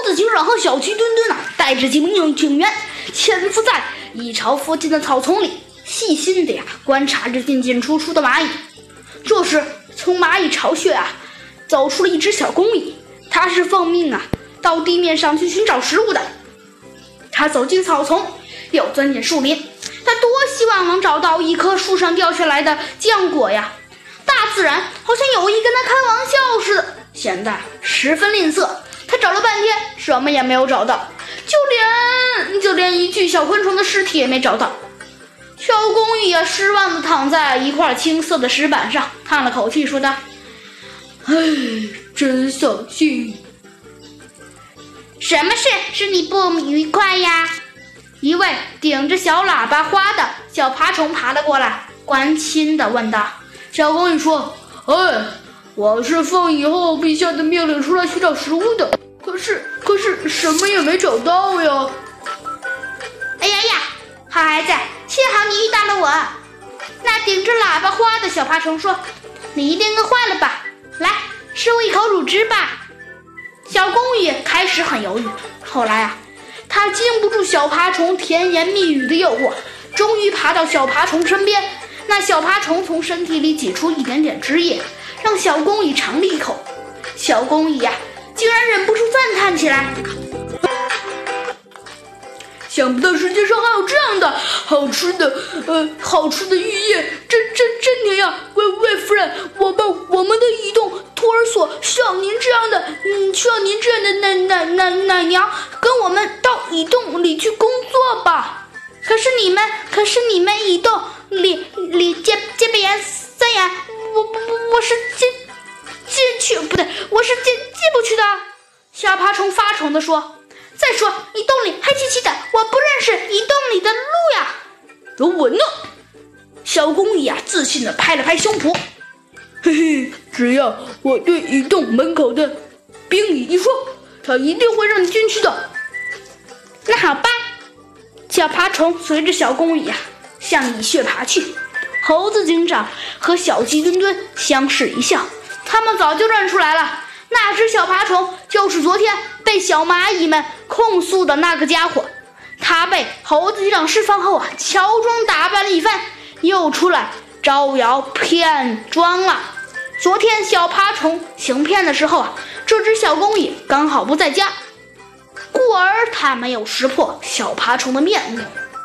猴子警长和小鸡墩墩啊，带着几名警员潜伏在蚁巢附近的草丛里，细心的呀观察着进进出出的蚂蚁。这时，从蚂蚁巢穴啊走出了一只小公蚁，它是奉命啊到地面上去寻找食物的。它走进草丛，又钻进树林，它多希望能找到一棵树上掉下来的浆果呀！大自然好像有意跟他开玩笑似的，显得十分吝啬。什么也没有找到，就连就连一具小昆虫的尸体也没找到。小公蚁啊，失望地躺在一块青色的石板上，叹了口气，说道：“唉，真扫兴。什么事使你不愉快呀？”一位顶着小喇叭花的小爬虫爬了过来，关心地问道。小公蚁说：“哎，我是奉以后陛下的命令出来寻找食物的，可是可是什么也没找到呀。”哎呀呀，好孩子，幸好你遇到了我。那顶着喇叭花的小爬虫说：“你一定饿坏了吧？来，吃我一口乳汁吧。”小公蚁开始很犹豫，后来啊，他经不住小爬虫甜言蜜语的诱惑，终于爬到小爬虫身边。那小爬虫从身体里挤出一点点汁液，让小公蚁尝了一口。小公蚁呀，想不到世界上还有这样的好吃的，呃，好吃的玉叶，真真真甜呀！喂喂，夫人，我们我们的移动托儿所需要您这样的，嗯，需要您这样的奶奶奶奶娘跟我们到移动里去工作吧。可是你们，可是你们移动。”里里这这边森严，我我我是进进去不对，我是进进不去的。小爬虫发愁地说：“再说你洞里黑漆漆的，我不认识移动里的路呀。”有我呢！小公蚁啊，自信的拍了拍胸脯：“嘿嘿，只要我对移动门口的冰蚁一说，它一定会让你进去的。”那好吧，小爬虫随着小公蚁啊。向蚁穴爬去，猴子警长和小鸡墩墩相视一笑，他们早就认出来了，那只小爬虫就是昨天被小蚂蚁们控诉的那个家伙。他被猴子局长释放后啊，乔装打扮了一番，又出来招摇骗装了。昨天小爬虫行骗的时候啊，这只小公蚁刚好不在家，故而他没有识破小爬虫的面目。